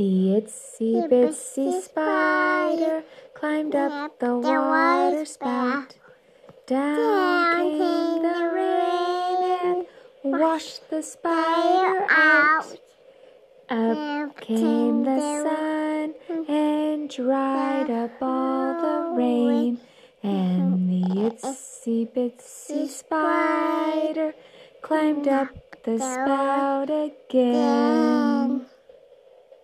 The itsy bitsy spider climbed up the water spout. Down came the rain and washed the spider out. Up came the sun and dried up all the rain. And the itsy bitsy spider climbed up the spout again.